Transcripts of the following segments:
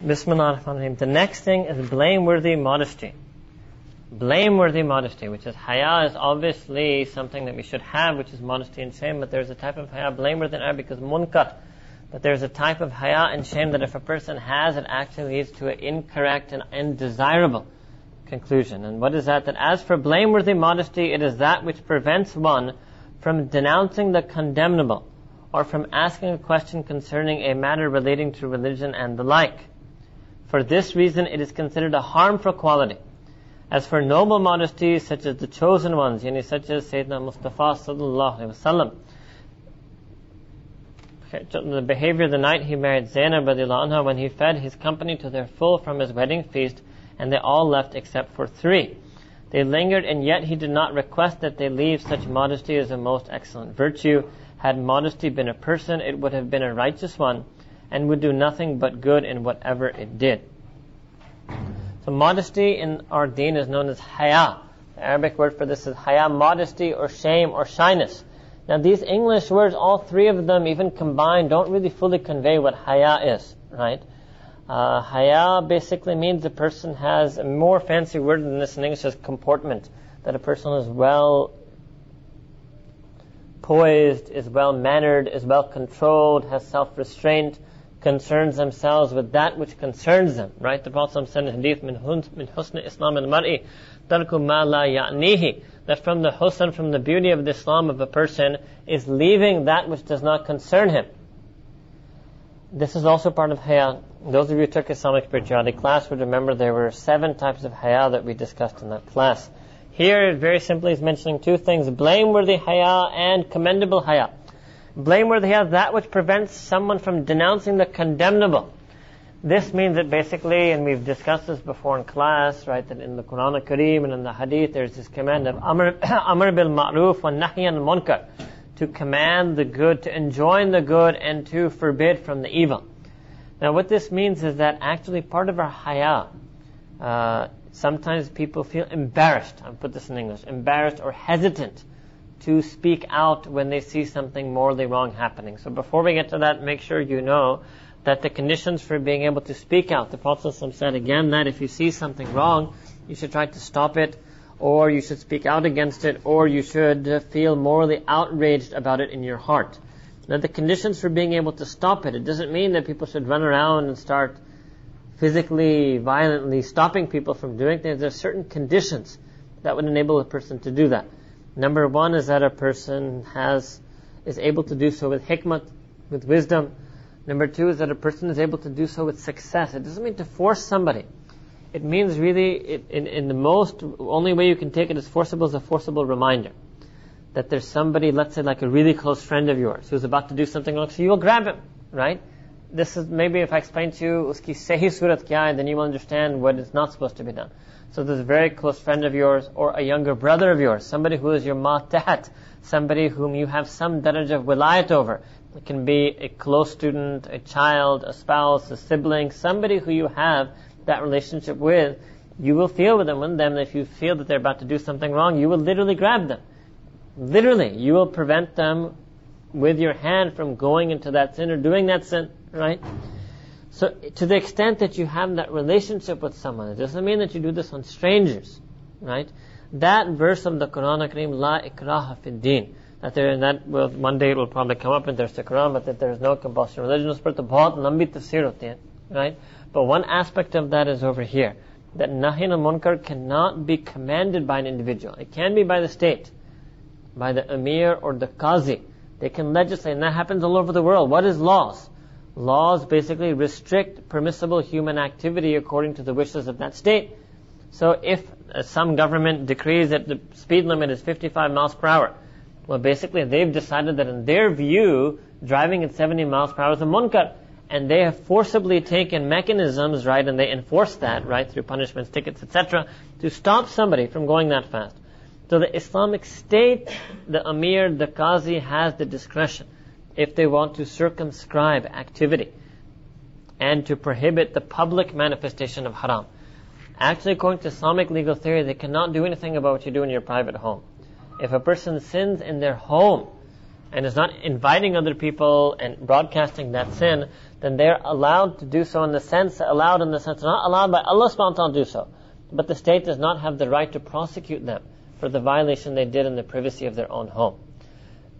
The next thing is blameworthy modesty. Blameworthy modesty, which is haya is obviously something that we should have, which is modesty and shame, but there's a type of haya, blameworthy in Arabic is munkar. But there's a type of haya and shame that if a person has, it actually leads to an incorrect and undesirable conclusion. And what is that? That as for blameworthy modesty, it is that which prevents one from denouncing the condemnable or from asking a question concerning a matter relating to religion and the like. For this reason, it is considered a harmful quality. As for noble modesty, such as the chosen ones, yani such as Sayyidina Mustafa sallallahu alaihi wasallam, the behavior of the night he married Zainab anha when he fed his company to their full from his wedding feast, and they all left except for three. They lingered, and yet he did not request that they leave. Such modesty as a most excellent virtue. Had modesty been a person, it would have been a righteous one and would do nothing but good in whatever it did. So modesty in our deen is known as haya. The Arabic word for this is haya, modesty or shame or shyness. Now these English words, all three of them, even combined, don't really fully convey what haya is, right? Uh, haya basically means a person has a more fancy word than this in English is comportment. That a person is well poised, is well mannered, is well controlled, has self restraint, concerns themselves with that which concerns them, right? The Prophet said in hadith, min husn Islam al-mar'i, tarku ma la ya'nihi, that from the husn, from the beauty of the Islam of a person, is leaving that which does not concern him. This is also part of haya. Those of you who took Islamic spirituality class would remember there were seven types of haya that we discussed in that class. Here, it very simply is mentioning two things, blameworthy haya and commendable haya blameworthy has that which prevents someone from denouncing the condemnable. This means that basically, and we've discussed this before in class, right, that in the Quran al-Kareem and in the Hadith, there's this command of Amr, amr bil ma'ruf wa nahy munkar, to command the good, to enjoin the good, and to forbid from the evil. Now, what this means is that actually part of our haya, uh, sometimes people feel embarrassed, I'll put this in English, embarrassed or hesitant to speak out when they see something morally wrong happening. So before we get to that, make sure you know that the conditions for being able to speak out, the Prophet said again that if you see something wrong, you should try to stop it, or you should speak out against it, or you should feel morally outraged about it in your heart. Now the conditions for being able to stop it, it doesn't mean that people should run around and start physically, violently stopping people from doing things. There are certain conditions that would enable a person to do that. Number one is that a person has, is able to do so with hikmah, with wisdom. Number two is that a person is able to do so with success. It doesn't mean to force somebody. It means really, it, in, in the most, only way you can take it as forcible is a forcible reminder. That there's somebody, let's say like a really close friend of yours, who's about to do something wrong, so you will grab him, right? This is, maybe if I explain to you, uski sehi surat kya hai, then you will understand what is not supposed to be done. So this very close friend of yours or a younger brother of yours, somebody who is your matahat, somebody whom you have some daraj of wilayat over. It can be a close student, a child, a spouse, a sibling, somebody who you have that relationship with. You will feel with them, with them, if you feel that they're about to do something wrong, you will literally grab them. Literally, you will prevent them with your hand from going into that sin or doing that sin, Right? So, to the extent that you have that relationship with someone, it doesn't mean that you do this on strangers. Right? That verse of the Quran Kareem La ikraha fid Din, that there, and that will, one day it will probably come up in there's the Quran, but that there is no compulsion. Religion is part of lambi tafsir hoti right? But one aspect of that is over here, that nahin al munkar cannot be commanded by an individual. It can be by the state, by the emir or the qazi. They can legislate, and that happens all over the world. What is laws? Laws basically restrict permissible human activity according to the wishes of that state. So if uh, some government decrees that the speed limit is 55 miles per hour, well basically they've decided that in their view, driving at 70 miles per hour is a munkar. And they have forcibly taken mechanisms, right, and they enforce that, right, through punishments, tickets, etc., to stop somebody from going that fast. So the Islamic State, the Amir, the Qazi has the discretion if they want to circumscribe activity and to prohibit the public manifestation of haram. Actually, according to Islamic legal theory, they cannot do anything about what you do in your private home. If a person sins in their home and is not inviting other people and broadcasting that sin, then they're allowed to do so in the sense, allowed in the sense, not allowed by Allah subhanahu wa ta'ala to do so. But the state does not have the right to prosecute them for the violation they did in the privacy of their own home.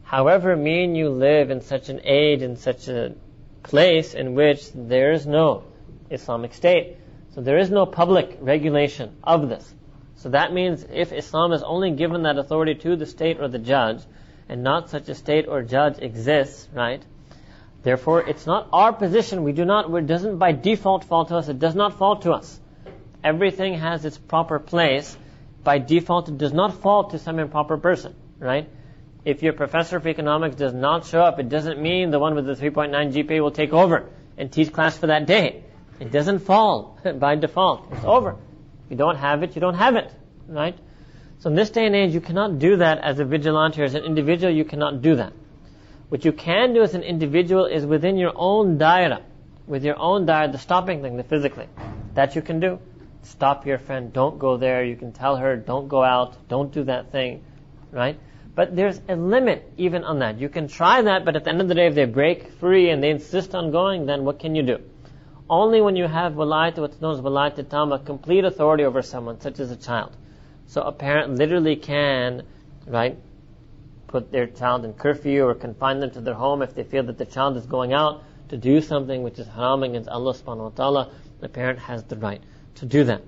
However, me and you live in such an age, in such a place in which there is no Islamic State. So there is no public regulation of this. So that means if Islam is only given that authority to the state or the judge, and not such a state or judge exists, right? Therefore, it's not our position. We do not, it doesn't by default fall to us. It does not fall to us. Everything has its proper place. By default, it does not fall to some improper person, right? If your professor of economics does not show up, it doesn't mean the one with the 3.9 GPA will take over and teach class for that day. It doesn't fall by default. It's over. If you don't have it, you don't have it, right? So in this day and age, you cannot do that as a vigilante or as an individual. You cannot do that. What you can do as an individual is within your own daira, with your own daira, the stopping thing, the physically. That you can do. Stop your friend. Don't go there. You can tell her, don't go out. Don't do that thing, right? But there's a limit even on that. You can try that, but at the end of the day, if they break free and they insist on going, then what can you do? Only when you have walayat, what's known as walayat tama, complete authority over someone, such as a child. So a parent literally can, right, put their child in curfew or confine them to their home if they feel that the child is going out to do something which is haram against Allah subhanahu wa ta'ala. The parent has the right to do that.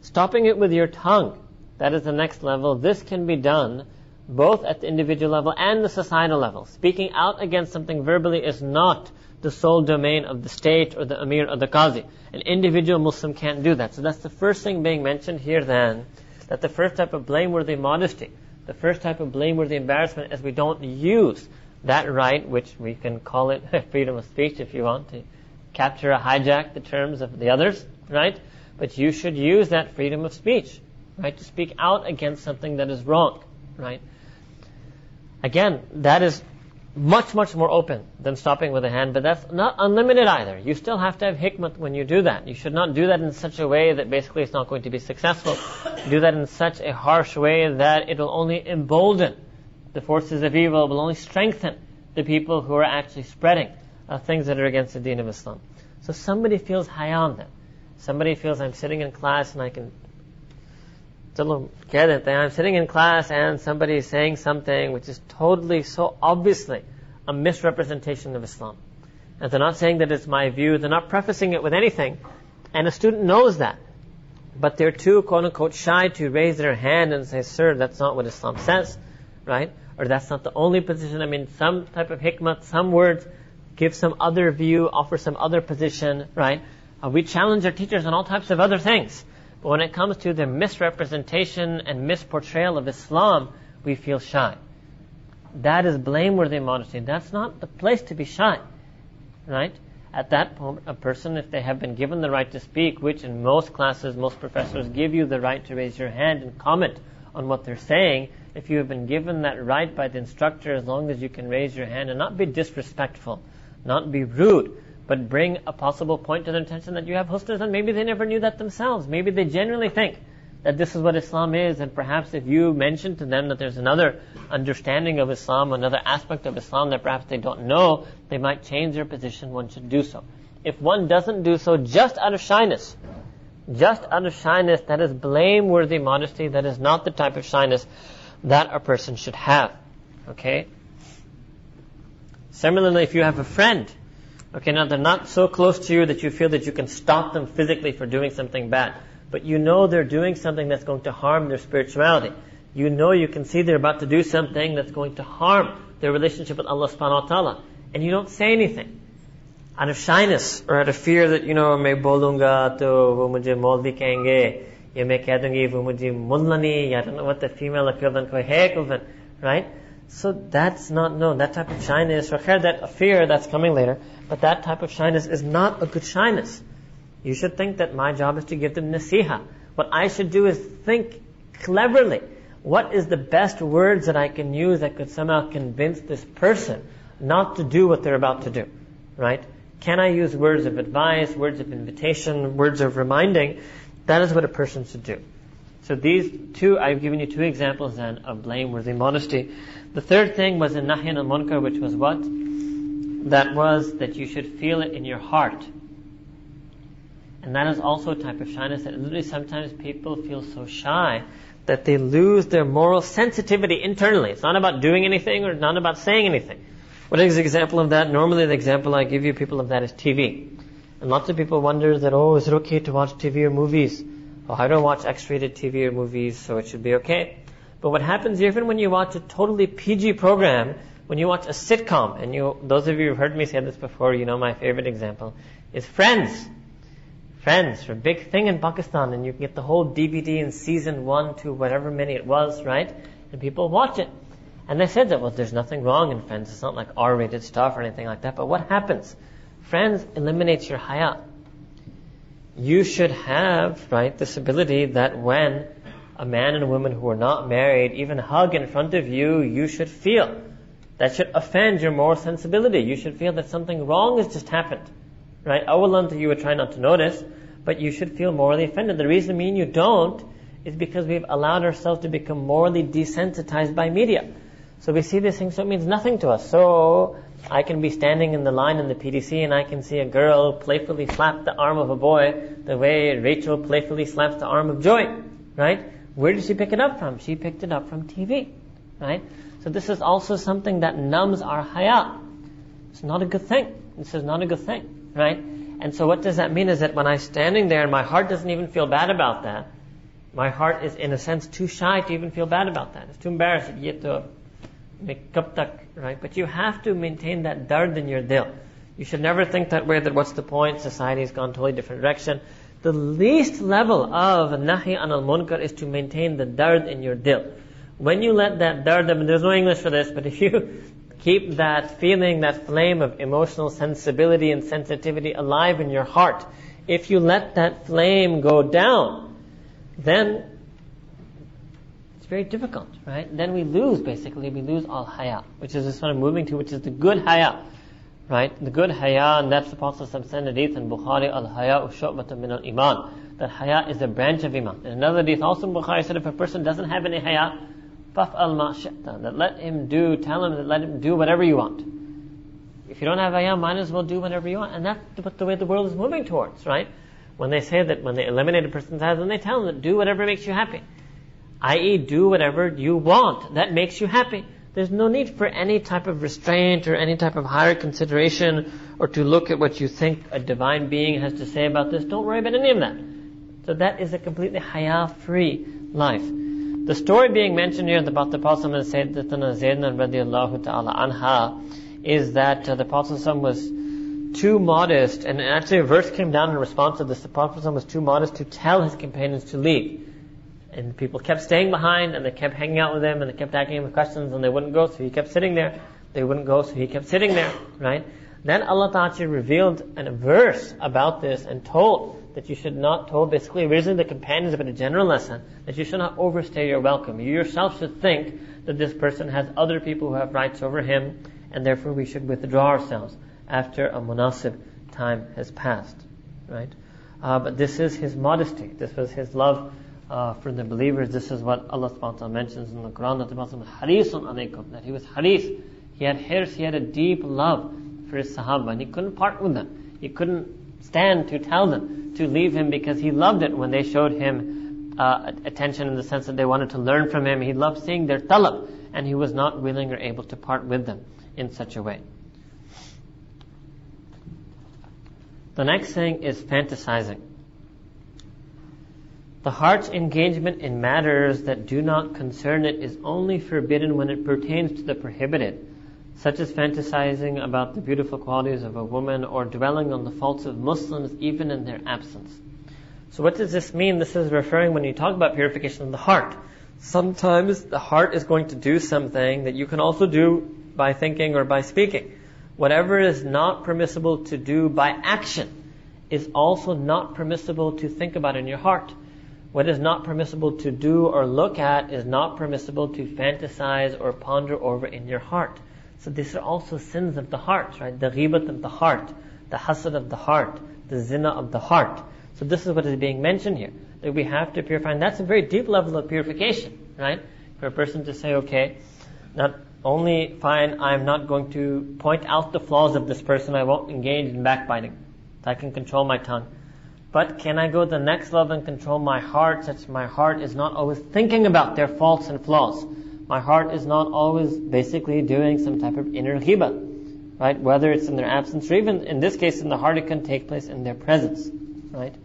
Stopping it with your tongue, that is the next level. This can be done both at the individual level and the societal level. Speaking out against something verbally is not the sole domain of the state or the emir or the qazi. An individual Muslim can't do that. So that's the first thing being mentioned here then that the first type of blameworthy modesty, the first type of blameworthy embarrassment is we don't use that right, which we can call it freedom of speech if you want to capture or hijack the terms of the others, right? But you should use that freedom of speech, right? To speak out against something that is wrong, right? Again, that is much, much more open than stopping with a hand, but that's not unlimited either. You still have to have hikmah when you do that. You should not do that in such a way that basically it's not going to be successful. do that in such a harsh way that it will only embolden the forces of evil, will only strengthen the people who are actually spreading uh, things that are against the deen of Islam. So somebody feels high on them. Somebody feels I'm sitting in class and I can it. I'm sitting in class and somebody is saying something which is totally so obviously a misrepresentation of Islam. And they're not saying that it's my view, they're not prefacing it with anything. And a student knows that. But they're too, quote unquote, shy to raise their hand and say, sir, that's not what Islam says, right? Or that's not the only position. I mean, some type of hikmah, some words, give some other view, offer some other position, right? Uh, we challenge our teachers on all types of other things. But when it comes to the misrepresentation and misportrayal of Islam, we feel shy. That is blameworthy modesty. That's not the place to be shy. Right? At that point, a person, if they have been given the right to speak, which in most classes, most professors give you the right to raise your hand and comment on what they're saying, if you have been given that right by the instructor, as long as you can raise your hand and not be disrespectful, not be rude, but bring a possible point to their attention that you have husnas and maybe they never knew that themselves. Maybe they genuinely think that this is what Islam is and perhaps if you mention to them that there's another understanding of Islam, another aspect of Islam that perhaps they don't know, they might change their position, one should do so. If one doesn't do so just out of shyness, just out of shyness, that is blameworthy modesty, that is not the type of shyness that a person should have. Okay? Similarly, if you have a friend Okay, now they're not so close to you that you feel that you can stop them physically for doing something bad. But you know they're doing something that's going to harm their spirituality. You know you can see they're about to do something that's going to harm their relationship with Allah subhanahu wa ta'ala. And you don't say anything. Out of shyness or out of fear that, you know, मैं बोलूंगा तो वो मुझे मौलवी कहेंगे या मैं कह दूंगी वो मुझे मुल्ला I don't know what the female equivalent को है equivalent, right? So that's not known. That type of shyness, or that fear that's coming later, but that type of shyness is not a good shyness. You should think that my job is to give them nasiha. What I should do is think cleverly. What is the best words that I can use that could somehow convince this person not to do what they're about to do? Right? Can I use words of advice, words of invitation, words of reminding? That is what a person should do. So these two, I've given you two examples then of blameworthy modesty. The third thing was in Nahyan al Munkar, which was what? That was that you should feel it in your heart. And that is also a type of shyness that literally sometimes people feel so shy that they lose their moral sensitivity internally. It's not about doing anything or not about saying anything. What is the example of that? Normally the example I give you people of that is TV. And lots of people wonder that, oh, is it okay to watch TV or movies? Oh, I don't watch X-rated TV or movies, so it should be okay. But what happens even when you watch a totally PG program, when you watch a sitcom, and you, those of you who've heard me say this before, you know my favorite example, is Friends. Friends, a big thing in Pakistan, and you get the whole DVD in season one to whatever many it was, right? And people watch it. And they said that, well, there's nothing wrong in Friends. It's not like R-rated stuff or anything like that. But what happens? Friends eliminates your haya. You should have, right, this ability that when a man and a woman who are not married even hug in front of you, you should feel. That should offend your moral sensibility. You should feel that something wrong has just happened. Right? Awalan you would try not to notice, but you should feel morally offended. The reason mean you don't is because we've allowed ourselves to become morally desensitized by media. So we see this thing, so it means nothing to us. So I can be standing in the line in the PDC and I can see a girl playfully slap the arm of a boy the way Rachel playfully slaps the arm of Joey. Right? Where did she pick it up from? She picked it up from TV. Right? So this is also something that numbs our haya. It's not a good thing. This is not a good thing right? And so what does that mean is that when I'm standing there and my heart doesn't even feel bad about that, my heart is in a sense too shy to even feel bad about that. It's too tak, right? But you have to maintain that dard in your dil. You should never think that way that what's the point? Society has gone totally different direction. The least level of nahi anil munkar is to maintain the dard in your dil. When you let that dard, I mean, there's no English for this, but if you Keep that feeling, that flame of emotional sensibility and sensitivity alive in your heart. If you let that flame go down, then it's very difficult, right? Then we lose, basically, we lose all haya, which is this one I'm moving to, which is the good haya, right? The good haya, and that's the Prophet said hadith in Bukhari, al haya shu'batan min al iman. That haya is a branch of iman. In another hadith also in Bukhari said if a person doesn't have any haya, Faf'al ma That let him do, tell him that let him do whatever you want. If you don't have ayam, might as well do whatever you want. And that's the way the world is moving towards, right? When they say that when they eliminate a person's eyes, then they tell them that do whatever makes you happy. I.e., do whatever you want that makes you happy. There's no need for any type of restraint or any type of higher consideration or to look at what you think a divine being has to say about this. Don't worry about any of that. So that is a completely haya-free life. The story being mentioned here about the Prophet and Sayyidatuna Zainab radiallahu ta'ala anha is that uh, the Prophet was too modest, and actually a verse came down in response to this. The Prophet was too modest to tell his companions to leave. And people kept staying behind, and they kept hanging out with him, and they kept asking him questions, and they wouldn't go, so he kept sitting there. They wouldn't go, so he kept sitting there, right? Then Allah Ta'ala revealed a verse about this and told that you should not told basically originally the companions but a general lesson that you should not overstay your welcome. You yourself should think that this person has other people who have rights over him and therefore we should withdraw ourselves after a munasib time has passed. Right? Uh, but this is his modesty. This was his love uh, for the believers. This is what Allah subhanahu mentions in the Quran that the Prophet harisun alaykum, that he was haris. He had hirs, he had a deep love for his sahaba and he couldn't part with them. He couldn't stand to tell them to leave him because he loved it when they showed him uh, attention in the sense that they wanted to learn from him. He loved seeing their talab, and he was not willing or able to part with them in such a way. The next thing is fantasizing. The heart's engagement in matters that do not concern it is only forbidden when it pertains to the prohibited such as fantasizing about the beautiful qualities of a woman or dwelling on the faults of Muslims even in their absence. So what does this mean? This is referring when you talk about purification of the heart. Sometimes the heart is going to do something that you can also do by thinking or by speaking. Whatever is not permissible to do by action is also not permissible to think about in your heart. What is not permissible to do or look at is not permissible to fantasize or ponder over in your heart. So these are also sins of the heart, right? The ghibat of the heart, the hasad of the heart, the zina of the heart. So this is what is being mentioned here. that we have to purify. And that's a very deep level of purification, right? For a person to say, okay, not only fine, I'm not going to point out the flaws of this person, I won't engage in backbiting. I can control my tongue. But can I go the next level and control my heart such that my heart is not always thinking about their faults and flaws? My heart is not always basically doing some type of inner ghibah, right? Whether it's in their absence or even in this case in the heart, it can take place in their presence, right?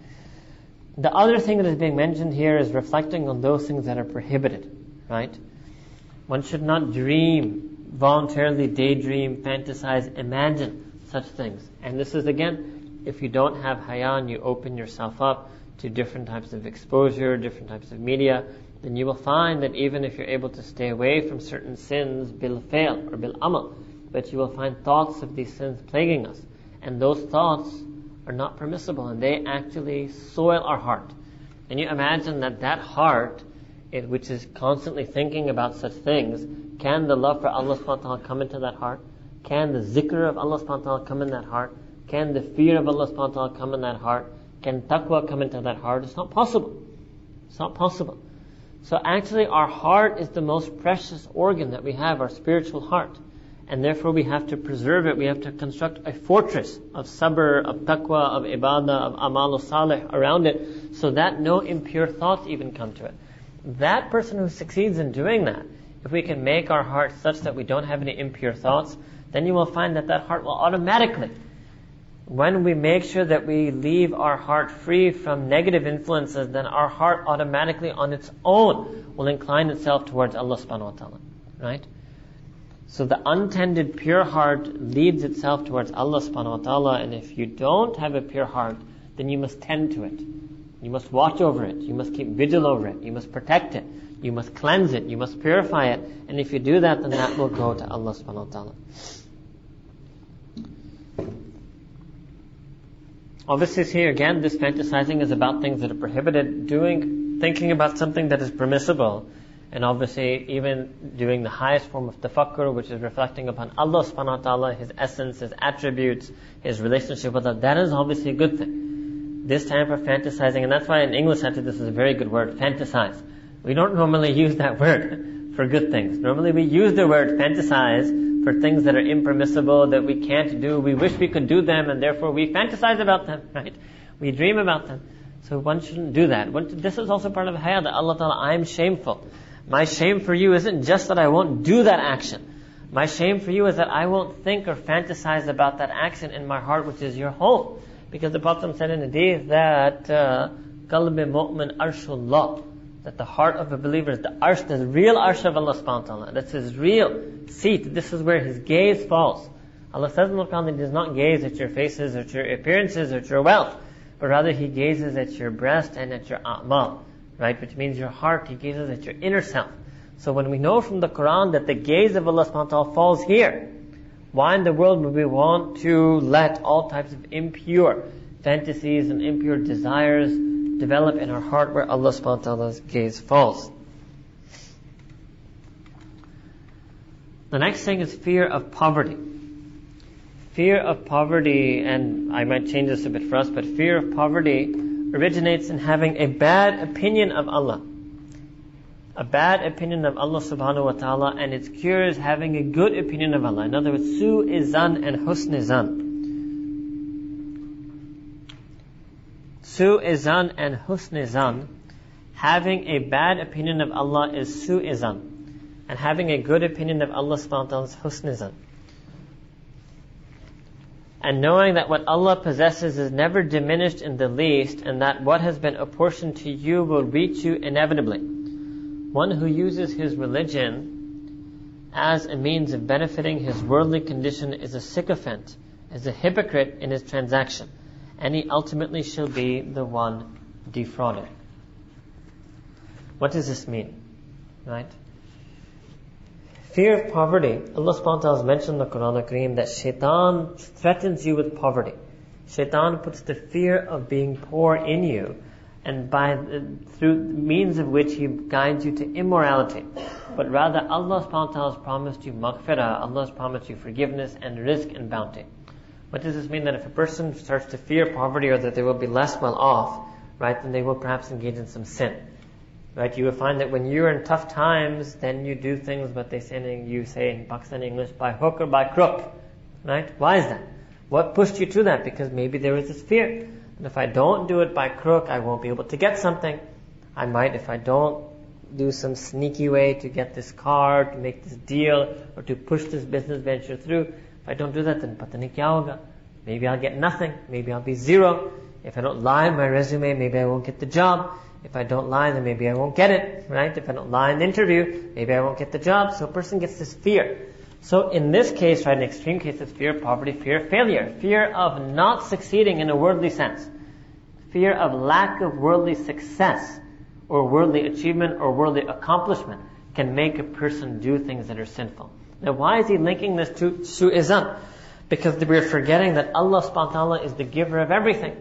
The other thing that is being mentioned here is reflecting on those things that are prohibited, right? One should not dream, voluntarily daydream, fantasize, imagine such things. And this is again, if you don't have hayan, you open yourself up to different types of exposure, different types of media, then you will find that even if you're able to stay away from certain sins, bil fail or bil amal, but you will find thoughts of these sins plaguing us. And those thoughts are not permissible and they actually soil our heart. And you imagine that that heart, it, which is constantly thinking about such things, can the love for Allah subhanahu wa ta'ala come into that heart? Can the zikr of Allah subhanahu wa ta'ala come in that heart? Can the fear of Allah subhanahu wa ta'ala come in that heart? Can taqwa come into that heart? It's not possible. It's not possible. So actually our heart is the most precious organ that we have, our spiritual heart and therefore we have to preserve it. We have to construct a fortress of sabr, of taqwa, of ibadah, of amal salih around it, so that no impure thoughts even come to it. That person who succeeds in doing that, if we can make our heart such that we don't have any impure thoughts, then you will find that that heart will automatically, when we make sure that we leave our heart free from negative influences, then our heart automatically on its own will incline itself towards Allah subhanahu wa ta'ala. Right? So the untended pure heart leads itself towards Allah subhanahu wa ta'ala, and if you don't have a pure heart, then you must tend to it. You must watch over it. You must keep vigil over it. You must protect it. You must cleanse it. You must purify it. And if you do that, then that will go to Allah subhanahu wa ta'ala. Obviously here again, this fantasizing is about things that are prohibited. Doing, thinking about something that is permissible and obviously, even doing the highest form of tafakkur, which is reflecting upon Allah subhanahu wa ta'ala, His essence, His attributes, His relationship with us, that is obviously a good thing. This type of fantasizing, and that's why in English actually this is a very good word, fantasize. We don't normally use that word for good things. Normally we use the word fantasize for things that are impermissible, that we can't do, we wish we could do them, and therefore we fantasize about them, right? We dream about them. So one shouldn't do that. This is also part of hayat that Allah Ta'ala, I am shameful. My shame for you isn't just that I won't do that action. My shame for you is that I won't think or fantasize about that action in my heart, which is your home. Because the Prophet said in the hadith that uh, qalb mu'min arshullah, that the heart of a believer is the arsh, the real arsh of Allah subhanahu wa ta'ala. That's his real seat. This is where his gaze falls. Allah says in the Quran that He does not gaze at your faces, at your appearances, at your wealth, but rather He gazes at your breast and at your a'mal right? Which means your heart, He gazes at your inner self. So when we know from the Quran that the gaze of Allah subhanahu wa ta'ala falls here, why in the world would we want to let all types of impure fantasies and impure desires develop in our heart where Allah subhanahu wa ta'ala's gaze falls? The next thing is fear of poverty. Fear of poverty, and I might change this a bit for us, but fear of poverty originates in having a bad opinion of Allah. A bad opinion of Allah subhanahu wa ta'ala and its cure is having a good opinion of Allah. In other words, su izan and husn izan. Su izan and husn izan. Having a bad opinion of Allah is su izan. And having a good opinion of Allah is husn izan and knowing that what Allah possesses is never diminished in the least, and that what has been apportioned to you will reach you inevitably. One who uses his religion as a means of benefiting his worldly condition is a sycophant, is a hypocrite in his transaction, and he ultimately shall be the one defrauded. What does this mean? Right? Fear of poverty. Allah subhanahu wa ta'ala has mentioned in the Quran al that shaitan threatens you with poverty. Shaitan puts the fear of being poor in you and by uh, through means of which he guides you to immorality. But rather Allah subhanahu wa ta'ala has promised you maghfirah, Allah has promised you forgiveness and rizq and bounty. What does this mean? That if a person starts to fear poverty or that they will be less well off, right, then they will perhaps engage in some sin. Right? You will find that when you're in tough times, then you do things what they say in, you say in Pakistani English, by hook or by crook. Right? Why is that? What pushed you to that? Because maybe there was this fear. And if I don't do it by crook, I won't be able to get something. I might, if I don't do some sneaky way to get this car, to make this deal, or to push this business venture through. If I don't do that, then patani kya hoga? Maybe I'll get nothing. Maybe I'll be zero. If I don't lie in my resume, maybe I won't get the job. If I don't lie, then maybe I won't get it, right? If I don't lie in the interview, maybe I won't get the job. So a person gets this fear. So in this case, right, an extreme case is fear of poverty, fear of failure, fear of not succeeding in a worldly sense, fear of lack of worldly success or worldly achievement or worldly accomplishment can make a person do things that are sinful. Now why is he linking this to su'izan? Because we're forgetting that Allah subhanahu wa ta'ala is the giver of everything.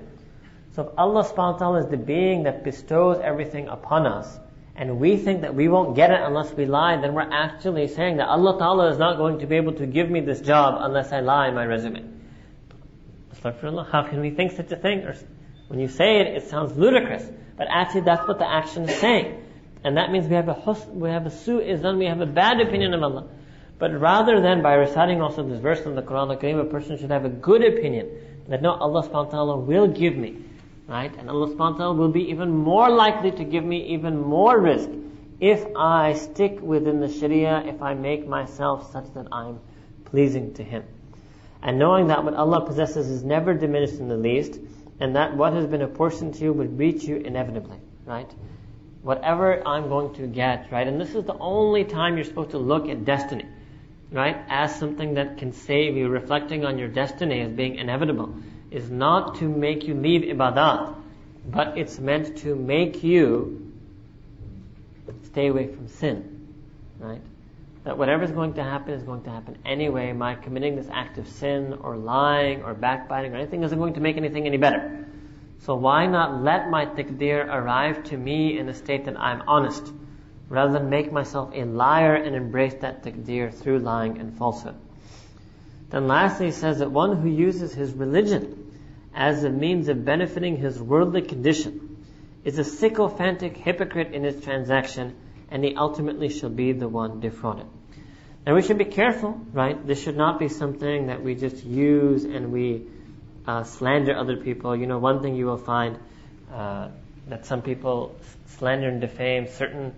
So if Allah subhanahu wa ta'ala is the being that bestows everything upon us, and we think that we won't get it unless we lie, then we're actually saying that Allah Ta'ala is not going to be able to give me this job unless I lie in my resume. How can we think such a thing? When you say it, it sounds ludicrous. But actually that's what the action is saying. And that means we have a husn, we have a su'izan, we have a bad opinion of Allah. But rather than by reciting also this verse in the Quran al-Kareem, a person should have a good opinion that no, Allah subhanahu wa ta'ala will give me. Right? And Allah subhanahu wa ta'ala will be even more likely to give me even more rizq if I stick within the Sharia, if I make myself such that I'm pleasing to Him. And knowing that what Allah possesses is never diminished in the least, and that what has been apportioned to you will reach you inevitably, right? Whatever I'm going to get, right? And this is the only time you're supposed to look at destiny, right? As something that can save you, reflecting on your destiny as being inevitable is not to make you leave ibadat, but it's meant to make you stay away from sin, right? That whatever is going to happen is going to happen anyway. My committing this act of sin or lying or backbiting or anything isn't going to make anything any better. So why not let my taqdeer arrive to me in a state that I'm honest, rather than make myself a liar and embrace that taqdeer through lying and falsehood. Then lastly, he says that one who uses his religion as a means of benefiting his worldly condition is a sycophantic hypocrite in his transaction, and he ultimately shall be the one defrauded. Now we should be careful, right? This should not be something that we just use and we uh, slander other people. You know, one thing you will find uh, that some people slander and defame certain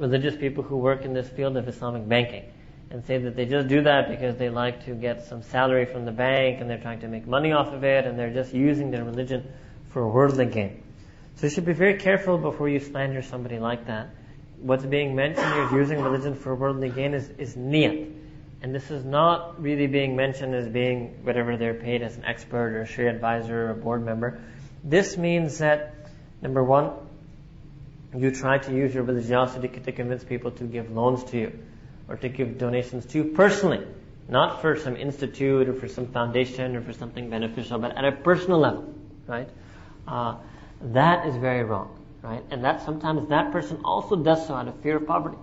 religious people who work in this field of Islamic banking and say that they just do that because they like to get some salary from the bank and they're trying to make money off of it and they're just using their religion for worldly gain. So you should be very careful before you slander somebody like that. What's being mentioned here is using religion for worldly gain is, is niyat. And this is not really being mentioned as being whatever they're paid as an expert or a Sharia advisor or a board member. This means that, number one, you try to use your religiosity to convince people to give loans to you or to give donations to you personally, not for some institute or for some foundation or for something beneficial, but at a personal level, right? Uh, that is very wrong, right? And that sometimes that person also does so out of fear of poverty.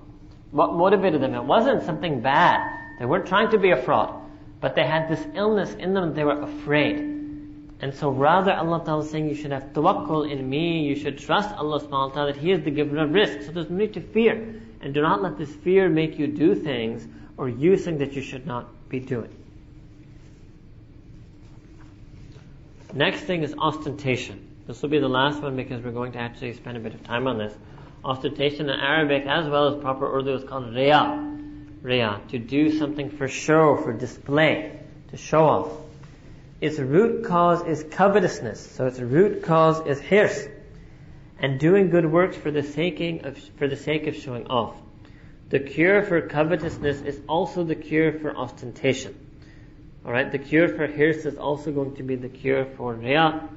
What motivated them? It wasn't something bad. They weren't trying to be a fraud, but they had this illness in them. They were afraid. And so rather Allah Ta'ala is saying you should have tawakkul in me, you should trust Allah subhanahu wa ta'ala that He is the giver of rizq. So there's no need to fear. And do not let this fear make you do things or use things that you should not be doing. Next thing is ostentation. This will be the last one because we're going to actually spend a bit of time on this. Ostentation in Arabic as well as proper Urdu is called riya. Riya. To do something for show, for display, to show off. Its root cause is covetousness. So its root cause is hirs and doing good works for the sake of, for the sake of showing off. The cure for covetousness is also the cure for ostentation. Alright, the cure for hirs is also going to be the cure for riya.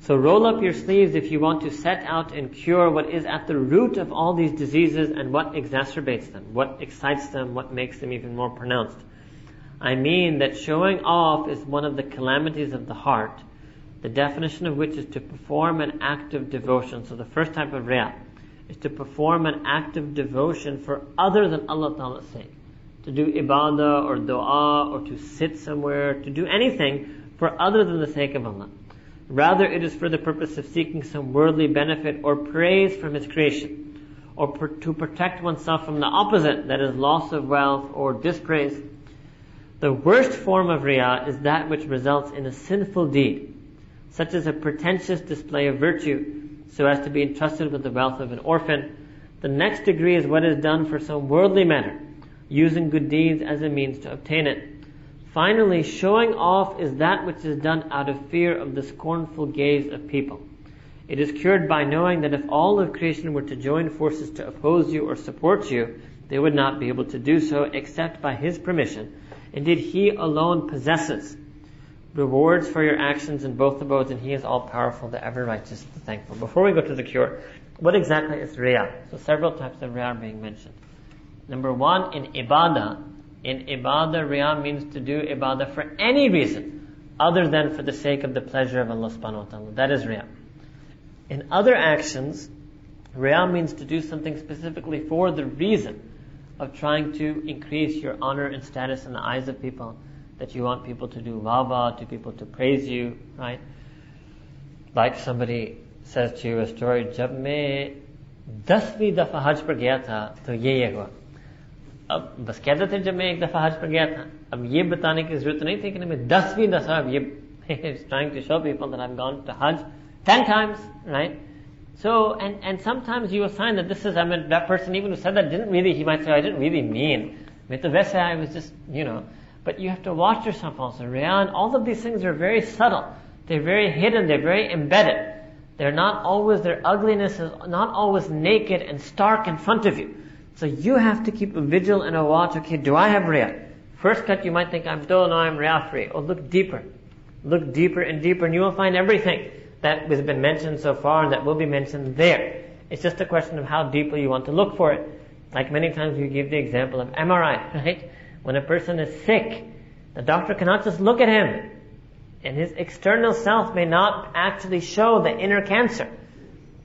So roll up your sleeves if you want to set out and cure what is at the root of all these diseases and what exacerbates them, what excites them, what makes them even more pronounced. I mean that showing off is one of the calamities of the heart the definition of which is to perform an act of devotion. So the first type of riya is to perform an act of devotion for other than Allah Ta'ala's sake. To do ibadah or dua or to sit somewhere, to do anything for other than the sake of Allah. Rather, it is for the purpose of seeking some worldly benefit or praise from his creation, or per- to protect oneself from the opposite, that is loss of wealth or dispraise. The worst form of riyah is that which results in a sinful deed, such as a pretentious display of virtue, so as to be entrusted with the wealth of an orphan. The next degree is what is done for some worldly matter, using good deeds as a means to obtain it. Finally, showing off is that which is done out of fear of the scornful gaze of people. It is cured by knowing that if all of creation were to join forces to oppose you or support you, they would not be able to do so except by His permission. Indeed, He alone possesses rewards for your actions in both abodes, and He is all powerful, the ever righteous, the thankful. Before we go to the cure, what exactly is riyah? So several types of riyah are being mentioned. Number one, in ibadah, in ibadah, riyah means to do ibadah for any reason other than for the sake of the pleasure of Allah subhanahu wa ta'ala. That is riyah. In other actions, riyah means to do something specifically for the reason of trying to increase your honor and status in the eyes of people. That you want people to do wava, to people to praise you, right? Like somebody says to you a story, जब मैं दसवीं दफा हज पर गया था तो ये ये हुआ अब बस कहते थे जब मैं एक दफा हज पर गया था अब ये बताने की जरूरत नहीं थी कि मैं दसवीं दफा अब ये trying to show people that I've gone to Hajj ten times, right? So, and, and sometimes you assign that this is, I mean, that person even who said that didn't really, he might say, I didn't really mean. Vesa, I was just, you know, but you have to watch yourself also. Riyan, all of these things are very subtle. They're very hidden. They're very embedded. They're not always, their ugliness is not always naked and stark in front of you. So you have to keep a vigil and a watch. Okay, do I have riyah? First cut, you might think, I'm still, no, I'm riyah free. Oh, look deeper. Look deeper and deeper and you will find everything that has been mentioned so far and that will be mentioned there. It's just a question of how deeply you want to look for it. Like many times we give the example of MRI, right? When a person is sick, the doctor cannot just look at him and his external self may not actually show the inner cancer.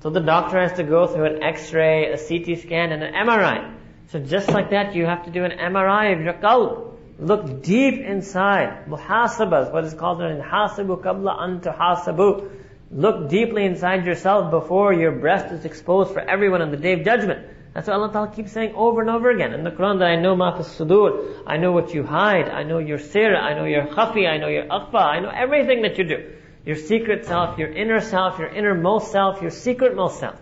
So the doctor has to go through an x-ray, a CT scan, and an MRI. So just like that, you have to do an MRI of your qalb. Look deep inside. Muhasabah is what is called an hasabu qabla an tuhasabu. Look deeply inside yourself before your breast is exposed for everyone on the day of judgment. That's what Allah Ta'ala keeps saying over and over again. In the Quran that I know ma sudur, I know what you hide, I know your sir, I know your khafi, I know your akhfa, I know everything that you do. Your secret self, your inner self, your innermost self, your secret most self.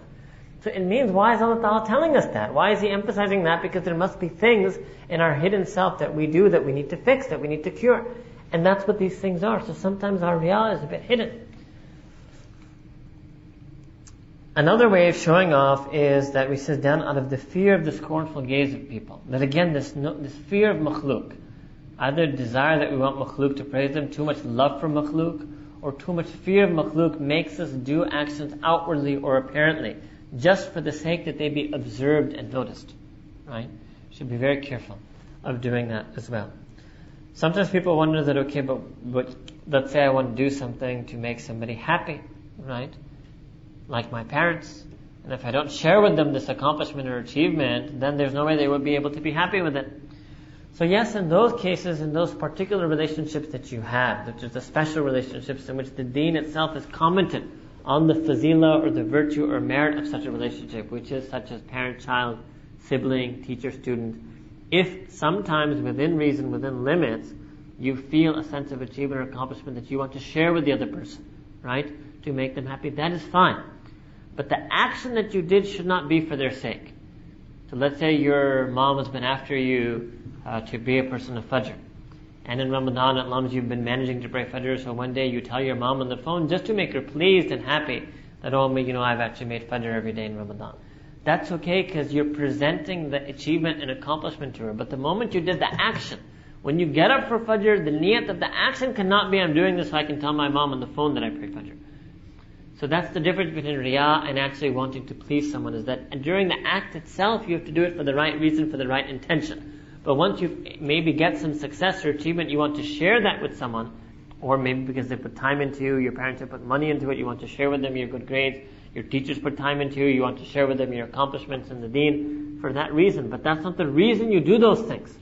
So it means why is Allah Ta'ala telling us that? Why is He emphasizing that? Because there must be things in our hidden self that we do that we need to fix, that we need to cure. And that's what these things are. So sometimes our reality is a bit hidden. Another way of showing off is that we sit down out of the fear of the scornful gaze of people. That again, this, this fear of makhluk, either desire that we want makhluk to praise them, too much love for makhluk, or too much fear of makhluk makes us do actions outwardly or apparently, just for the sake that they be observed and noticed. Right? Should be very careful of doing that as well. Sometimes people wonder that, okay, but, but let's say I want to do something to make somebody happy, right? Like my parents. And if I don't share with them this accomplishment or achievement, then there's no way they would be able to be happy with it. So yes, in those cases, in those particular relationships that you have, which is the special relationships in which the deen itself is commented on the fazila or the virtue or merit of such a relationship, which is such as parent-child, sibling, teacher-student, if sometimes within reason, within limits, you feel a sense of achievement or accomplishment that you want to share with the other person, right? To make them happy, that is fine. But the action that you did should not be for their sake. So let's say your mom has been after you uh, to be a person of Fajr. And in Ramadan, at times you've been managing to pray Fajr, so one day you tell your mom on the phone just to make her pleased and happy that, oh, you know, I've actually made Fajr every day in Ramadan. That's okay because you're presenting the achievement and accomplishment to her. But the moment you did the action, when you get up for Fajr, the niyat of the action cannot be, I'm doing this so I can tell my mom on the phone that I pray Fajr. So that's the difference between riyah and actually wanting to please someone is that during the act itself you have to do it for the right reason, for the right intention. But once you maybe get some success or achievement, you want to share that with someone, or maybe because they put time into you, your parents have put money into it, you want to share with them your good grades, your teachers put time into you, you want to share with them your accomplishments in the deen, for that reason. But that's not the reason you do those things.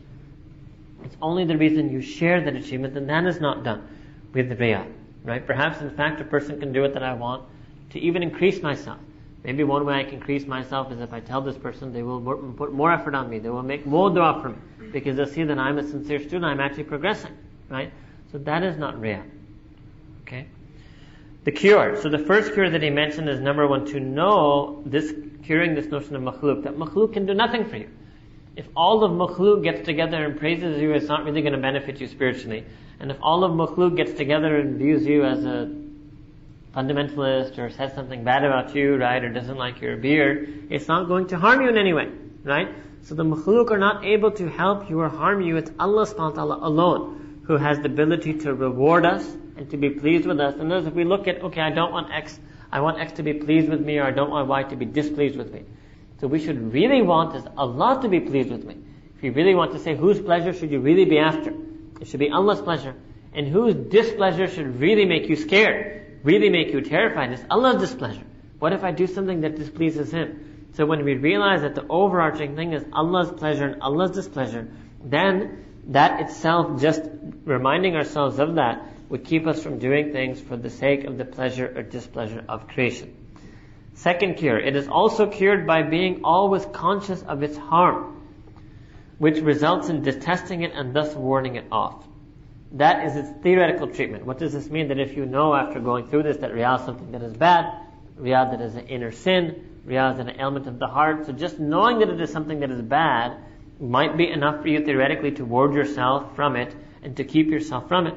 It's only the reason you share that achievement, and that is not done with riyah. Right? Perhaps in fact a person can do it that I want to even increase myself. Maybe one way I can increase myself is if I tell this person they will put more effort on me, they will make more dua for me, because they'll see that I'm a sincere student, I'm actually progressing. Right? So that is not real. Okay? The cure. So the first cure that he mentioned is number one, to know this, curing this notion of makhluk, that makhluk can do nothing for you. If all of makhluk gets together and praises you, it's not really going to benefit you spiritually. And if all of makhluk gets together and views you as a fundamentalist or says something bad about you, right, or doesn't like your beard, it's not going to harm you in any way, right? So the makhluk are not able to help you or harm you. It's Allah subhanahu wa ta'ala alone who has the ability to reward us and to be pleased with us. And those, if we look at, okay, I don't want X, I want X to be pleased with me or I don't want Y to be displeased with me. So we should really want is Allah to be pleased with me. If you really want to say whose pleasure should you really be after, it should be Allah's pleasure. And whose displeasure should really make you scared, really make you terrified, is Allah's displeasure. What if I do something that displeases Him? So when we realize that the overarching thing is Allah's pleasure and Allah's displeasure, then that itself, just reminding ourselves of that, would keep us from doing things for the sake of the pleasure or displeasure of creation. Second cure, it is also cured by being always conscious of its harm, which results in detesting it and thus warning it off. That is its theoretical treatment. What does this mean? That if you know after going through this that Riyah is something that is bad, Riyah that is an inner sin, Riyah is an ailment of the heart, so just knowing that it is something that is bad might be enough for you theoretically to ward yourself from it and to keep yourself from it.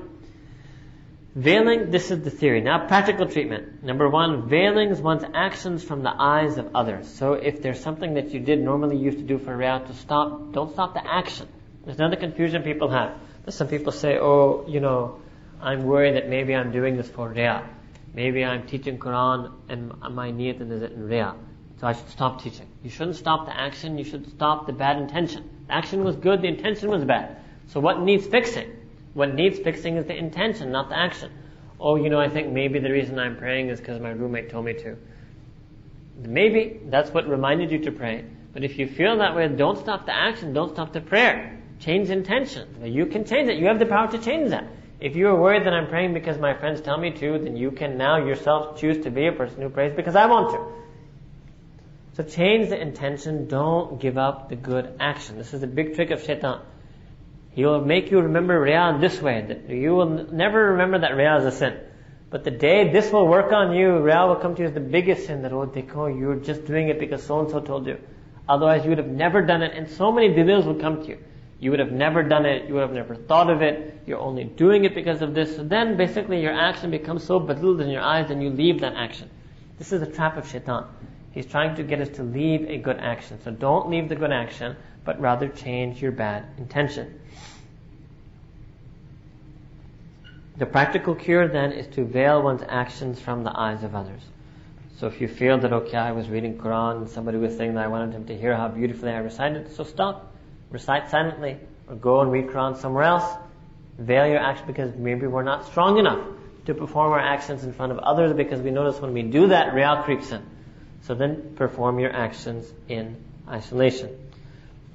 Veiling, this is the theory. Now, practical treatment. Number one, veiling one's actions from the eyes of others. So if there's something that you did normally used to do for Riyah to stop, don't stop the action. There's another confusion people have. Some people say, oh, you know, I'm worried that maybe I'm doing this for Riyah. Maybe I'm teaching Quran and my niyat is it in Riyah. So I should stop teaching. You shouldn't stop the action, you should stop the bad intention. The action was good, the intention was bad. So what needs fixing? What needs fixing is the intention, not the action. Oh, you know, I think maybe the reason I'm praying is because my roommate told me to. Maybe that's what reminded you to pray. But if you feel that way, don't stop the action, don't stop the prayer. Change intention. You can change it. You have the power to change that. If you are worried that I'm praying because my friends tell me to, then you can now yourself choose to be a person who prays because I want to. So change the intention. Don't give up the good action. This is the big trick of shaitan. He will make you remember Riyah in this way. You will never remember that Riyah is a sin. But the day this will work on you, Riyah will come to you as the biggest sin that, oh, dekho, you're just doing it because so and so told you. Otherwise you would have never done it and so many delils would come to you. You would have never done it, you would have never thought of it, you're only doing it because of this. So then basically your action becomes so badlud in your eyes and you leave that action. This is the trap of shaitan. He's trying to get us to leave a good action. So don't leave the good action, but rather change your bad intention. The practical cure then is to veil one's actions from the eyes of others. So if you feel that, okay, I was reading Quran and somebody was saying that I wanted him to hear how beautifully I recited, so stop. Recite silently. Or go and read Quran somewhere else. Veil your action because maybe we're not strong enough to perform our actions in front of others because we notice when we do that, Riyah creeps in. So then perform your actions in isolation.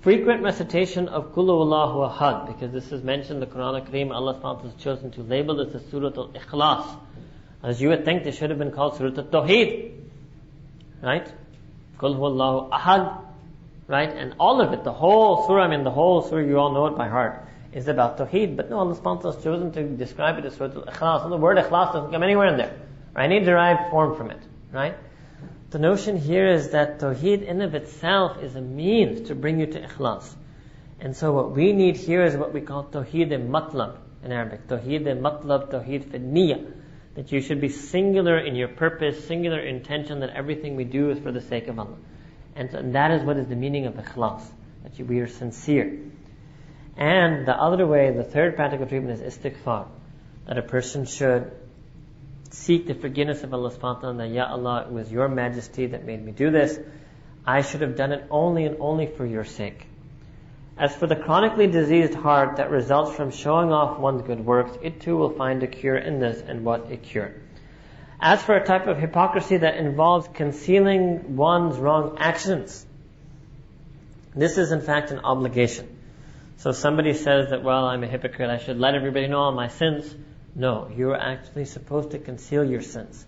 Frequent recitation of Kulu Allahu Ahad, because this is mentioned in the Quran Kareem, Allah SWT has chosen to label this as Surah Al-Ikhlas. As you would think, this should have been called Surah Al-Tawheed. Right? Kul Allahu Ahad. Right? And all of it, the whole surah, I mean the whole surah, you all know it by heart, is about Tawheed. But no, Allah has chosen to describe it as Surah Al-Ikhlas. And the word Ikhlas doesn't come anywhere in there. Right? Any derived form from it. Right? The notion here is that Tawheed in of itself is a means to bring you to Ikhlas. And so what we need here is what we call Tawheed matlab in Arabic. Tawheed matlab, Tawheed fi That you should be singular in your purpose, singular intention that everything we do is for the sake of Allah. And, and that is what is the meaning of Ikhlas. That you, we are sincere. And the other way, the third practical treatment is istighfar. That a person should seek the forgiveness of Allah subhanahu wa ta'ala, Ya Allah, it was your majesty that made me do this. I should have done it only and only for your sake. As for the chronically diseased heart that results from showing off one's good works, it too will find a cure in this, and what a cure. As for a type of hypocrisy that involves concealing one's wrong actions, this is in fact an obligation. So somebody says that, well, I'm a hypocrite, I should let everybody know all my sins. No, you're actually supposed to conceal your sins.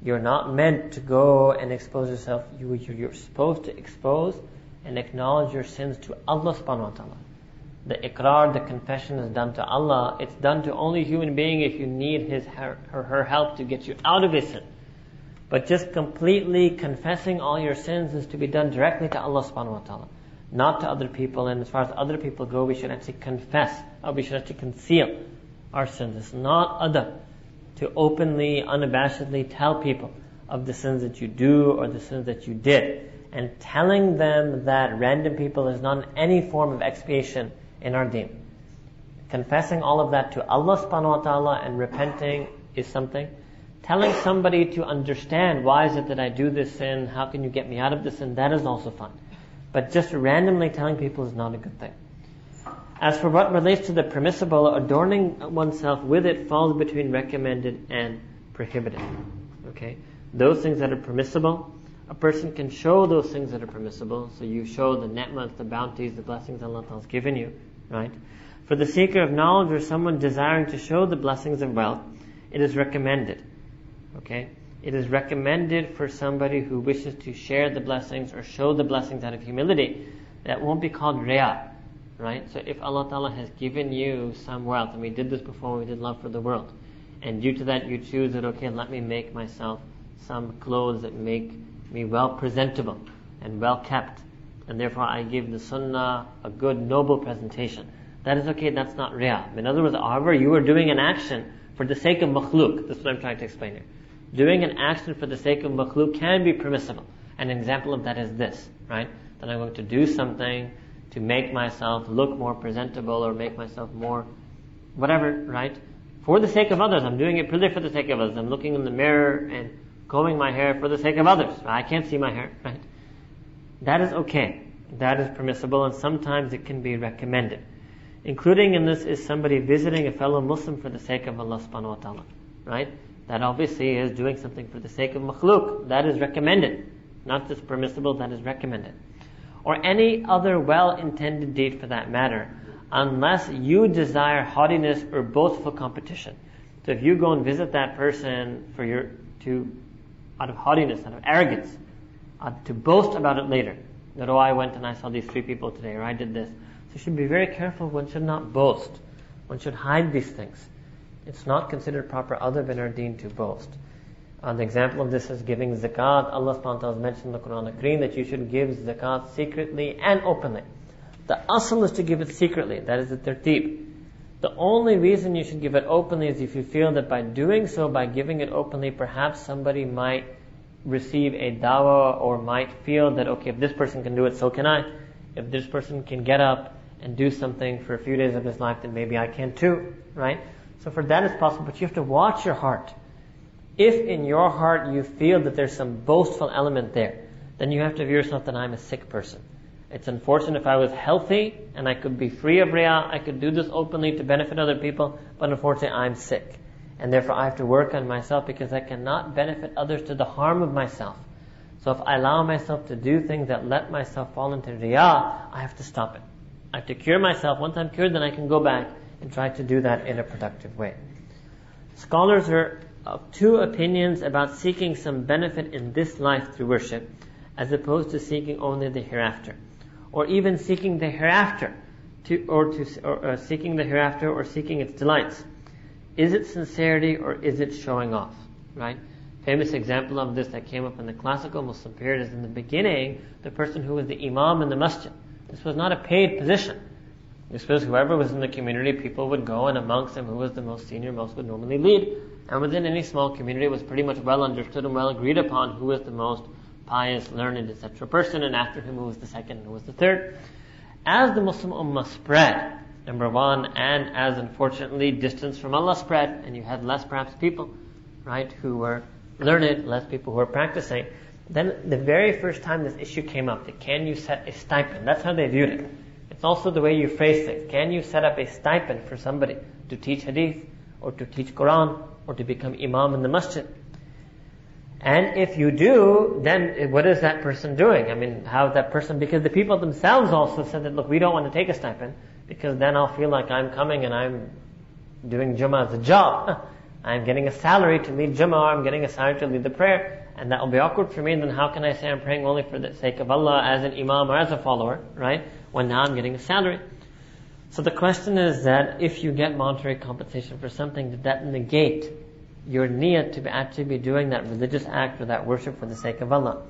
You're not meant to go and expose yourself. You, you're supposed to expose and acknowledge your sins to Allah subhanahu wa ta'ala. The iqrar, the confession is done to Allah. It's done to only human being if you need his her, her help to get you out of a sin. But just completely confessing all your sins is to be done directly to Allah subhanahu wa ta'ala. Not to other people. And as far as other people go, we should actually confess, or we should actually conceal our sins. It's not adab to openly, unabashedly tell people of the sins that you do or the sins that you did. And telling them that random people is not any form of expiation in our deen. Confessing all of that to Allah subhanahu wa ta'ala and repenting is something. Telling somebody to understand why is it that I do this sin, how can you get me out of this sin, that is also fine. But just randomly telling people is not a good thing. As for what relates to the permissible, adorning oneself with it falls between recommended and prohibited. Okay? Those things that are permissible, a person can show those things that are permissible. So you show the netmas, the bounties, the blessings Allah has given you, right? For the seeker of knowledge or someone desiring to show the blessings of wealth, it is recommended. Okay? It is recommended for somebody who wishes to share the blessings or show the blessings out of humility. That won't be called riyah right? So if Allah Ta'ala has given you some wealth, and we did this before we did love for the world, and due to that you choose that, okay, let me make myself some clothes that make me well presentable and well kept, and therefore I give the sunnah a good, noble presentation. That is okay, that's not riyah. In other words, however, you are doing an action for the sake of makhluk. That's what I'm trying to explain here. Doing an action for the sake of makhluk can be permissible. An example of that is this, right? That I'm going to do something to make myself look more presentable or make myself more whatever, right? For the sake of others. I'm doing it purely for the sake of others. I'm looking in the mirror and combing my hair for the sake of others. I can't see my hair, right? That is okay. That is permissible and sometimes it can be recommended. Including in this is somebody visiting a fellow Muslim for the sake of Allah subhanahu wa ta'ala. Right? That obviously is doing something for the sake of makhluk. That is recommended. Not just permissible, that is recommended or any other well-intended deed for that matter, unless you desire haughtiness or boastful competition. So if you go and visit that person for your, to, out of haughtiness, out of arrogance, uh, to boast about it later, that, oh, I went and I saw these three people today, or I did this. So you should be very careful. One should not boast. One should hide these things. It's not considered proper other than our deen to boast. An example of this is giving zakat. Allah subhanahu wa ta'ala has mentioned in the Quran Kareem that you should give zakat secretly and openly. The asl is to give it secretly. That is the tertib. The only reason you should give it openly is if you feel that by doing so, by giving it openly, perhaps somebody might receive a dawah or might feel that, okay, if this person can do it, so can I. If this person can get up and do something for a few days of his life, then maybe I can too, right? So for that it's possible, but you have to watch your heart. If in your heart you feel that there's some boastful element there, then you have to view yourself that I'm a sick person. It's unfortunate if I was healthy and I could be free of riyah, I could do this openly to benefit other people, but unfortunately I'm sick. And therefore I have to work on myself because I cannot benefit others to the harm of myself. So if I allow myself to do things that let myself fall into riyah, I have to stop it. I have to cure myself. Once I'm cured, then I can go back and try to do that in a productive way. Scholars are of two opinions about seeking some benefit in this life through worship, as opposed to seeking only the hereafter, or even seeking the hereafter, to, or to or, uh, seeking the hereafter or seeking its delights. Is it sincerity or is it showing off? Right? Famous example of this that came up in the classical Muslim period is in the beginning, the person who was the imam in the masjid. This was not a paid position. This was whoever was in the community, people would go, and amongst them, who was the most senior, most would normally lead. And within any small community, it was pretty much well understood and well agreed upon who was the most pious, learned, etc. person, and after him who was the second who was the third. As the Muslim Ummah spread, number one, and as unfortunately distance from Allah spread, and you had less perhaps people, right, who were learned, less people who were practicing, then the very first time this issue came up, that can you set a stipend? That's how they viewed it. It's also the way you phrase things. Can you set up a stipend for somebody to teach hadith, or to teach Quran, or to become imam in the masjid. And if you do, then what is that person doing? I mean, how is that person, because the people themselves also said that, look, we don't want to take a stipend, because then I'll feel like I'm coming and I'm doing Jummah as a job. I'm getting a salary to lead Jummah, I'm getting a salary to lead the prayer, and that will be awkward for me, then how can I say I'm praying only for the sake of Allah as an imam or as a follower, right? When now I'm getting a salary. So the question is that if you get monetary compensation for something, did that negate your niyat to actually be doing that religious act or that worship for the sake of Allah?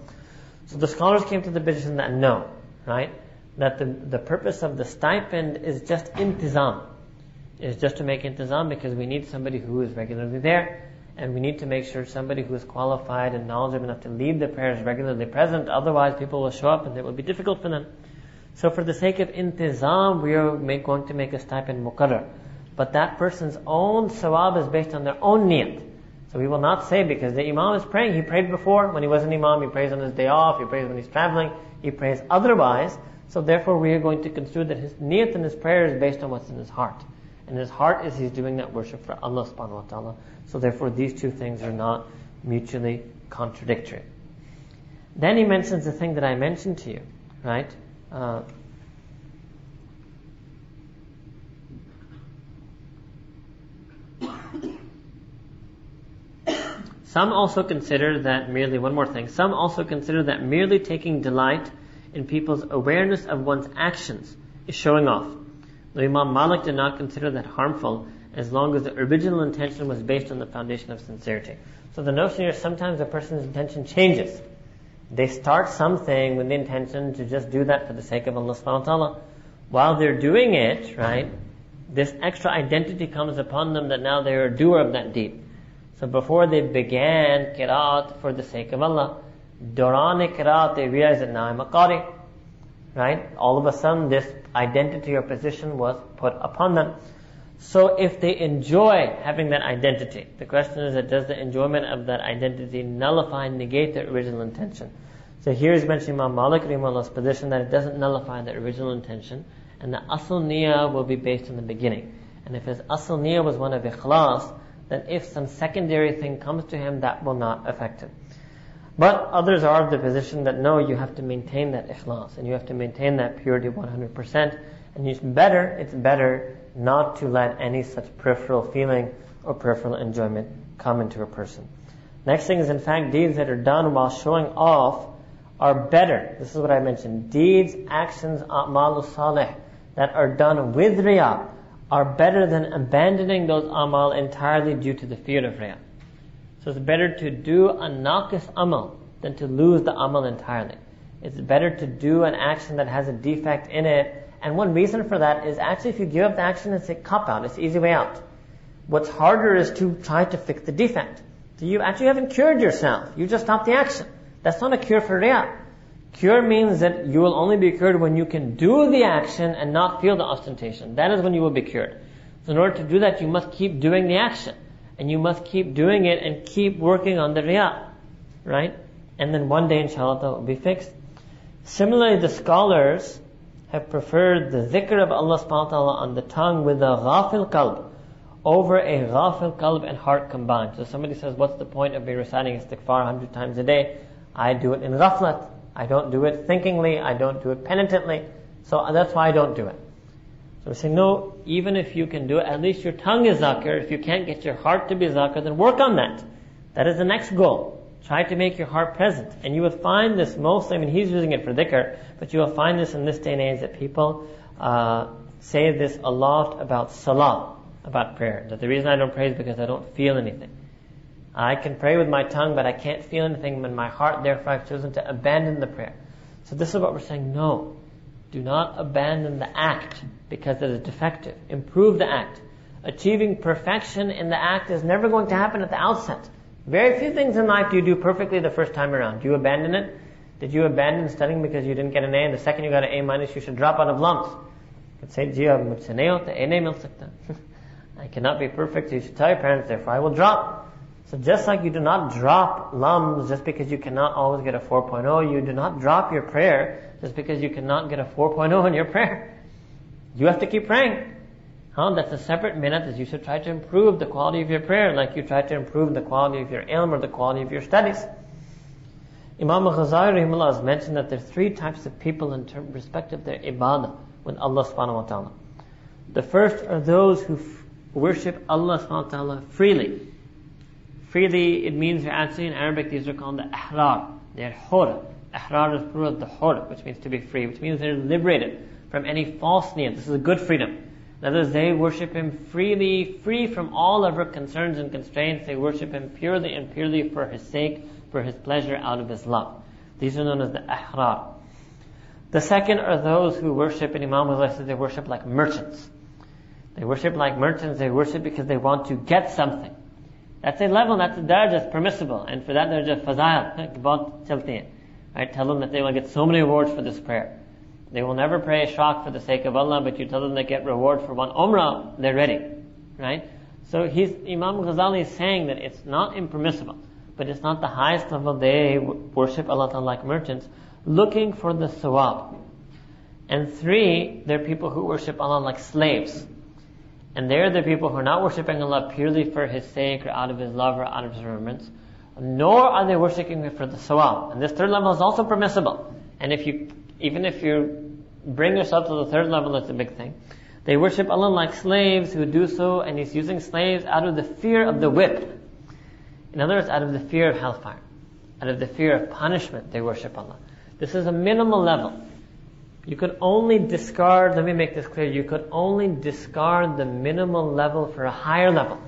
So the scholars came to the position that no, right? That the, the purpose of the stipend is just intizam. Is just to make intizam because we need somebody who is regularly there and we need to make sure somebody who is qualified and knowledgeable enough to lead the prayers regularly present. Otherwise, people will show up and it will be difficult for them. So, for the sake of intizam, we are make, going to make a stipend muqarrar. But that person's own sawab is based on their own niyat. So we will not say because the imam is praying. He prayed before when he was an imam. He prays on his day off. He prays when he's traveling. He prays otherwise. So therefore, we are going to construe that his niyat and his prayer is based on what's in his heart. And his heart is he's doing that worship for Allah subhanahu wa ta'ala. So therefore these two things are not mutually contradictory. Then he mentions the thing that I mentioned to you, right? Uh, some also consider that merely, one more thing, some also consider that merely taking delight in people's awareness of one's actions is showing off. The Imam Malik did not consider that harmful as long as the original intention was based on the foundation of sincerity. So the notion here is sometimes a person's intention changes. They start something with the intention to just do that for the sake of Allah subhanahu wa ta'ala. While they're doing it, right, this extra identity comes upon them that now they're a doer of that deed. So before they began kirat for the sake of Allah, Dorani kirat, they realized that now I'm a qari. Right? All of a sudden this identity or position was put upon them. So if they enjoy having that identity, the question is that does the enjoyment of that identity nullify and negate the original intention? So here is mentioning Imam Malik Rahimah's position that it doesn't nullify the original intention, and the asl niyyah will be based on the beginning. And if his asl niyyah was one of ikhlas, then if some secondary thing comes to him, that will not affect him. But others are of the position that no, you have to maintain that ikhlas, and you have to maintain that purity 100%, and it's better, it's better not to let any such peripheral feeling or peripheral enjoyment come into a person. Next thing is, in fact, deeds that are done while showing off are better. This is what I mentioned. Deeds, actions, a'malu salih, that are done with riyah are better than abandoning those amal entirely due to the fear of riyah. So it's better to do a naqis amal than to lose the amal entirely. It's better to do an action that has a defect in it and one reason for that is actually if you give up the action, it's a cop out. It's easy way out. What's harder is to try to fix the defect. So you actually haven't cured yourself. You just stopped the action. That's not a cure for riyah. Cure means that you will only be cured when you can do the action and not feel the ostentation. That is when you will be cured. So in order to do that, you must keep doing the action. And you must keep doing it and keep working on the riyah. Right? And then one day, inshallah, that will be fixed. Similarly, the scholars have preferred the zikr of Allah subhanahu wa ta'ala on the tongue with a ghafil qalb over a ghafil qalb and heart combined. So somebody says, what's the point of me reciting istighfar a hundred times a day? I do it in ghaflat. I don't do it thinkingly. I don't do it penitently. So that's why I don't do it. So we say, no, even if you can do it, at least your tongue is zakir. If you can't get your heart to be zakir, then work on that. That is the next goal. Try to make your heart present. And you will find this mostly, I mean, he's using it for dhikr, but you will find this in this day and age that people uh, say this a lot about salah, about prayer. That the reason I don't pray is because I don't feel anything. I can pray with my tongue, but I can't feel anything in my heart, therefore I've chosen to abandon the prayer. So this is what we're saying, no. Do not abandon the act because it is defective. Improve the act. Achieving perfection in the act is never going to happen at the outset. Very few things in life do you do perfectly the first time around. Do you abandon it? Did you abandon studying because you didn't get an A and the second you got an A minus you should drop out of LUMS? I cannot be perfect. You should tell your parents, therefore I will drop. So just like you do not drop lums just because you cannot always get a 4.0, you do not drop your prayer just because you cannot get a 4.0 in your prayer. You have to keep praying. Huh? That's a separate minute that you should try to improve the quality of your prayer like you try to improve the quality of your ilm or the quality of your studies. Imam Ghazali has mentioned that there are three types of people in respect of their ibadah with Allah subhanahu wa ta'ala. The first are those who f- worship Allah subhanahu wa ta'ala freely. Freely, it means actually in Arabic these are called the ahrar. They're hur. Ahrar is plural of the hur, which means to be free, which means they're liberated from any false niyat. This is a good freedom. Other words, they worship Him freely, free from all of our concerns and constraints. They worship Him purely and purely for His sake, for His pleasure, out of His love. These are known as the ahrar. The second are those who worship, and Imam Ghazali says they worship like merchants. They worship like merchants, they worship because they want to get something. That's a level, that's a darajah, it's permissible. And for that darajah, fazail, Right? Tell them that they will get so many rewards for this prayer. They will never pray a shak for the sake of Allah, but you tell them they get reward for one umrah, they're ready. Right? So he's, Imam Ghazali is saying that it's not impermissible, but it's not the highest level. They worship Allah Ta'ala like merchants, looking for the sawab. And three, they're people who worship Allah like slaves. And they're the people who are not worshipping Allah purely for His sake or out of His love or out of His remembrance, nor are they worshipping Him for the sawab. And this third level is also permissible. And if you, even if you bring yourself to the third level, that's a big thing. They worship Allah like slaves who do so, and He's using slaves out of the fear of the whip. In other words, out of the fear of hellfire, out of the fear of punishment, they worship Allah. This is a minimal level. You could only discard, let me make this clear, you could only discard the minimal level for a higher level.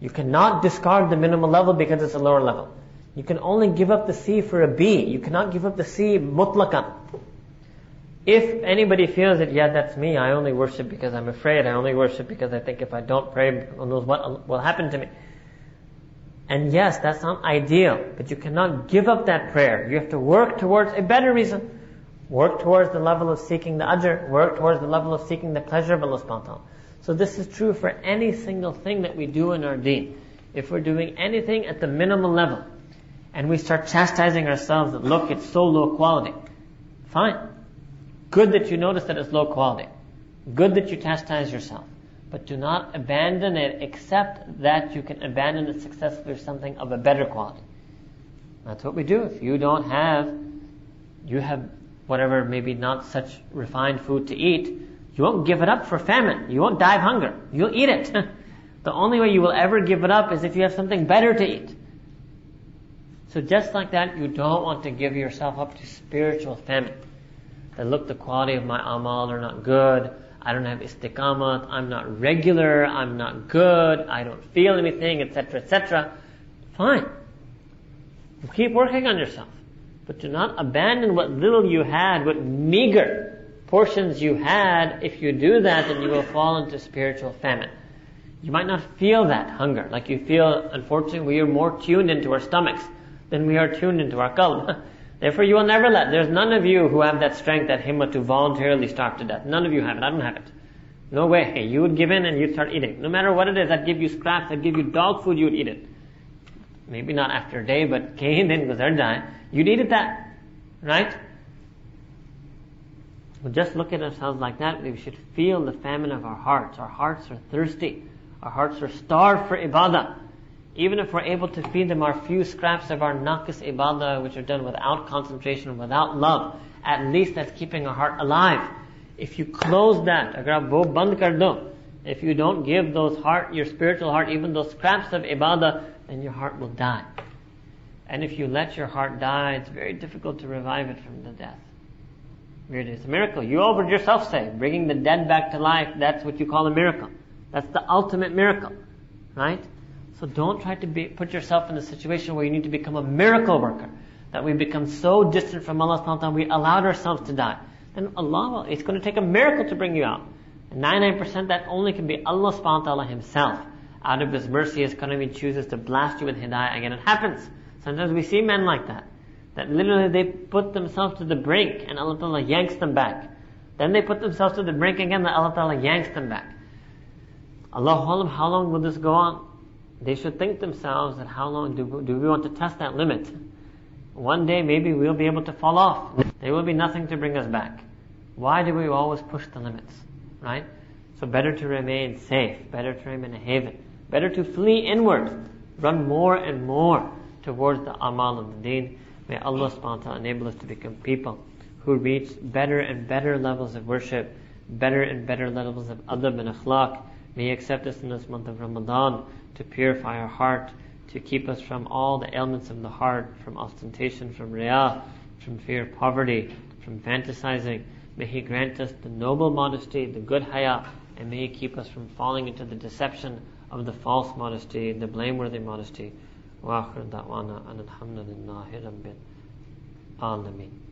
You cannot discard the minimal level because it's a lower level. You can only give up the C for a B. You cannot give up the C mutlaqan. If anybody feels that, yeah, that's me, I only worship because I'm afraid, I only worship because I think if I don't pray, who knows what will happen to me. And yes, that's not ideal, but you cannot give up that prayer. You have to work towards a better reason. Work towards the level of seeking the ajr. Work towards the level of seeking the pleasure of Allah subhanahu wa ta'ala. So this is true for any single thing that we do in our deen. If we're doing anything at the minimal level, and we start chastising ourselves that look, it's so low quality. Fine. Good that you notice that it's low quality. Good that you chastise yourself. But do not abandon it except that you can abandon it successfully for something of a better quality. That's what we do. If you don't have, you have whatever maybe not such refined food to eat, you won't give it up for famine. You won't die of hunger. You'll eat it. the only way you will ever give it up is if you have something better to eat. So just like that, you don't want to give yourself up to spiritual famine. That look, the quality of my amal are not good. I don't have istiqamat. I'm not regular. I'm not good. I don't feel anything, etc., etc. Fine. Keep working on yourself. But do not abandon what little you had, what meager portions you had. If you do that, then you will fall into spiritual famine. You might not feel that hunger, like you feel, unfortunately, we are more tuned into our stomachs than we are tuned into our qalb. Therefore, you will never let, there's none of you who have that strength, that himma to voluntarily starve to death. None of you have it. I don't have it. No way. You would give in and you'd start eating. No matter what it is, I'd give you scraps, I'd give you dog food, you would eat it. Maybe not after a day, but kahin din guzar jaye. You needed that, right? Well, just look at ourselves like that. We should feel the famine of our hearts. Our hearts are thirsty. Our hearts are starved for ibadah. Even if we're able to feed them our few scraps of our naqis ibadah, which are done without concentration, without love, at least that's keeping our heart alive. If you close that, if you don't give those heart, your spiritual heart, even those scraps of ibadah, then your heart will die. And if you let your heart die, it's very difficult to revive it from the death. It's a miracle. You over yourself say, bringing the dead back to life, that's what you call a miracle. That's the ultimate miracle. Right? So don't try to be, put yourself in a situation where you need to become a miracle worker. That we become so distant from Allah subhanahu wa ta'ala, we allowed ourselves to die. Then Allah, it's going to take a miracle to bring you out. And 99% that only can be Allah subhanahu wa ta'ala Himself. Out of His mercy, His He chooses to blast you with hidayah again. It happens. Sometimes we see men like that. That literally they put themselves to the brink and Allah Ta'ala yanks them back. Then they put themselves to the brink again and Allah Ta'ala yanks them back. Allah how long will this go on? They should think themselves that how long do, do we want to test that limit? One day maybe we'll be able to fall off. There will be nothing to bring us back. Why do we always push the limits? Right? So better to remain safe, better to remain in a haven, better to flee inward, run more and more towards the amal of the deen. May Allah subhanahu wa ta'ala enable us to become people who reach better and better levels of worship, better and better levels of adab and akhlaq. May He accept us in this month of Ramadan to purify our heart, to keep us from all the ailments of the heart, from ostentation, from riyah, from fear of poverty, from fantasizing. May He grant us the noble modesty, the good haya, and may He keep us from falling into the deception of the false modesty, the blameworthy modesty. وآخر دعوانا أن الحمد لله رب العالمين